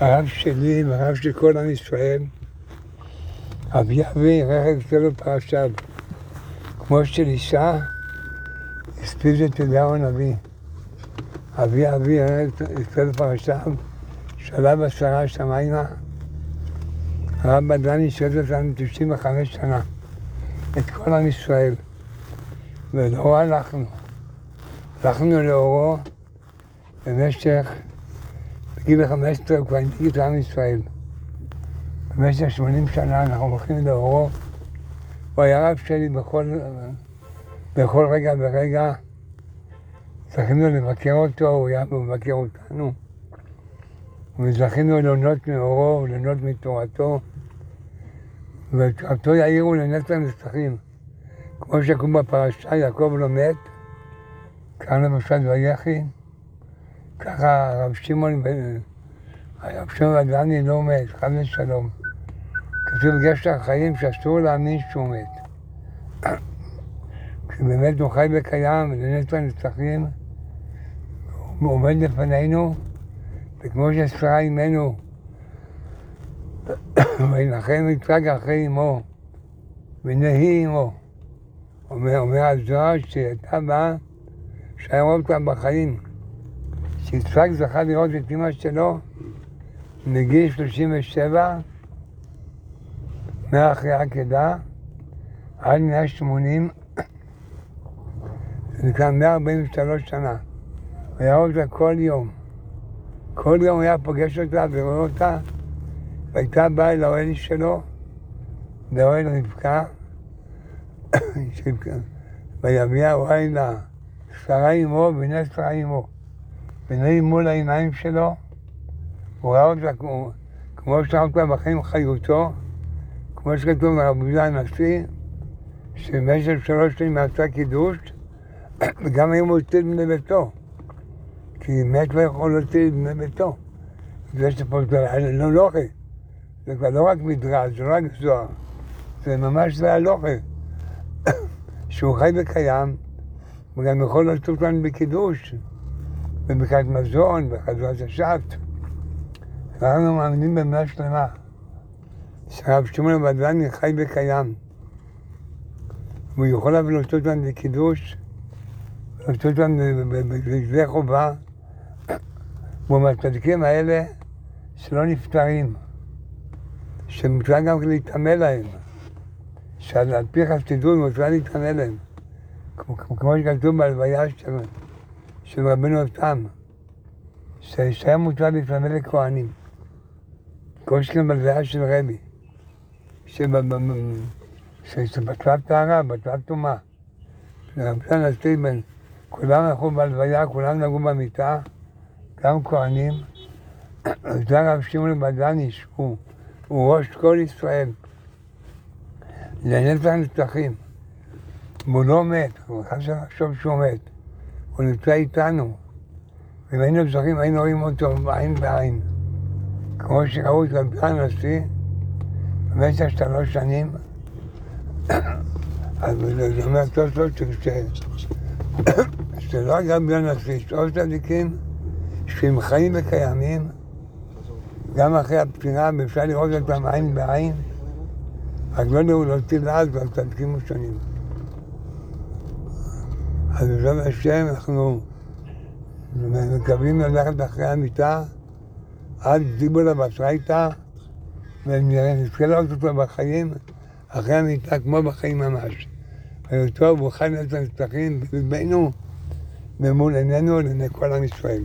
הרב שלי והרב של כל עם ישראל, אבי אבי רכב שלו פרשיו. כמו של אישה, הספיד את אליהו הנביא. אבי אבי רכב פרשיו, שלב עשרה שמיימה. הרב בדלני שירת אותנו 95 שנה, את כל עם ישראל. ולאורו הלכנו. הלכנו לאורו במשך, בגיל 15 הוא כבר הנהיג את עם ישראל. במשך 80 שנה אנחנו הולכים לאורו. הוא היה רב שלי בכל, בכל רגע ורגע. זכינו לבקר אותו, הוא היה מבקר אותנו. וזכינו ליהנות מאורו וליהנות מתורתו. ותורתו יאירו לנצח נצחים. כמו שכתוב בפרשה, יעקב לא מת, כאן למשל ויחי, ככה הרב שמעון, הרב שמעון ודני לא מת, חד ושלום. כתוב בגשת החיים שאסור להאמין שהוא מת. כשבאמת הוא חי וקיים, לנצח נצחים, הוא עומד לפנינו, וכמו שספרה אימנו, וינחם יצחק אחרי אמו, ונהי אמו. אומר, הזוהר שהייתה באה, שהיה רואה אותה בחיים. שיצחק זכה לראות את אמא שלו מגיל 37, מאחרי העקדה, עד 180, זה נקרא 143 שנה. הוא היה אותה כל יום. כל יום הוא היה פוגש אותה ורואה אותה, והייתה באה אל האוהל שלו, לאוהל רבקה, ויביע וואילה, שרה עמו ונס שרה עמו. ונראה מול העיניים שלו, הוא ראה אותה כמו, כמו שראה אותה בחיים חיותו, כמו שכתוב ברב יהודה הנשיא, שבמשך שלוש שנים עשה קידוש, וגם היום הוא הוציא בני ביתו. כי מת לא יכול להוציא בני ביתו. זה שפה זה לוכה. זה כבר לא רק מדרש, זה לא רק זוהר. זה ממש זה הלוכה. שהוא חי וקיים, הוא גם יכול לעשות לנו בקידוש, בברכת מזון, בחזרת השבת. אנחנו מאמינים באמונה שלמה, שהרב שמעון בדלני חי וקיים. והוא יכול אבל לעשות לנו בקידוש, לעשות לנו בשדה חובה, והוא מהצדיקים האלה שלא נפטרים, שמותר גם להתעמל להם. שעל פי חסידות מותר להתענה להם. כמו שכתוב בהלוויה של, של רבנו אותם, שהיה מותר להתענה לכהנים. כל שכן בהלוויה של רבי. שבטלה טהרה, בטלה טומאה. רבי הנשיא בן, כולם הלכו בהלוויה, כולם נגעו במיטה, גם כהנים. זה הרב שמעון בדני, שהוא ראש כל ישראל. לנצח נצחים. והוא לא מת, הוא חייב לחשוב שהוא מת. הוא נמצא איתנו. ואם היינו זוכרים, היינו רואים אותו עין בעין. כמו שראו את רבי הנשיא במשך שלוש שנים. אז זה אומר טוב טוב שלא היה רבי הנשיא, שלוש צדיקים שהם חיים וקיימים, גם אחרי הפטירה, ואפשר לראות אותם עין בעין. רק לא ידעו להוציא לעד ועל צדקים שונים. אז בעזרת השם אנחנו מקווים ללכת אחרי המיטה עד דיבולה בסרייתא ונזכה לראות אותו בחיים אחרי המיטה כמו בחיים ממש. ויותר והוא חי לצד נצחים בלבנו ומול עינינו לעיני כל עם ישראל.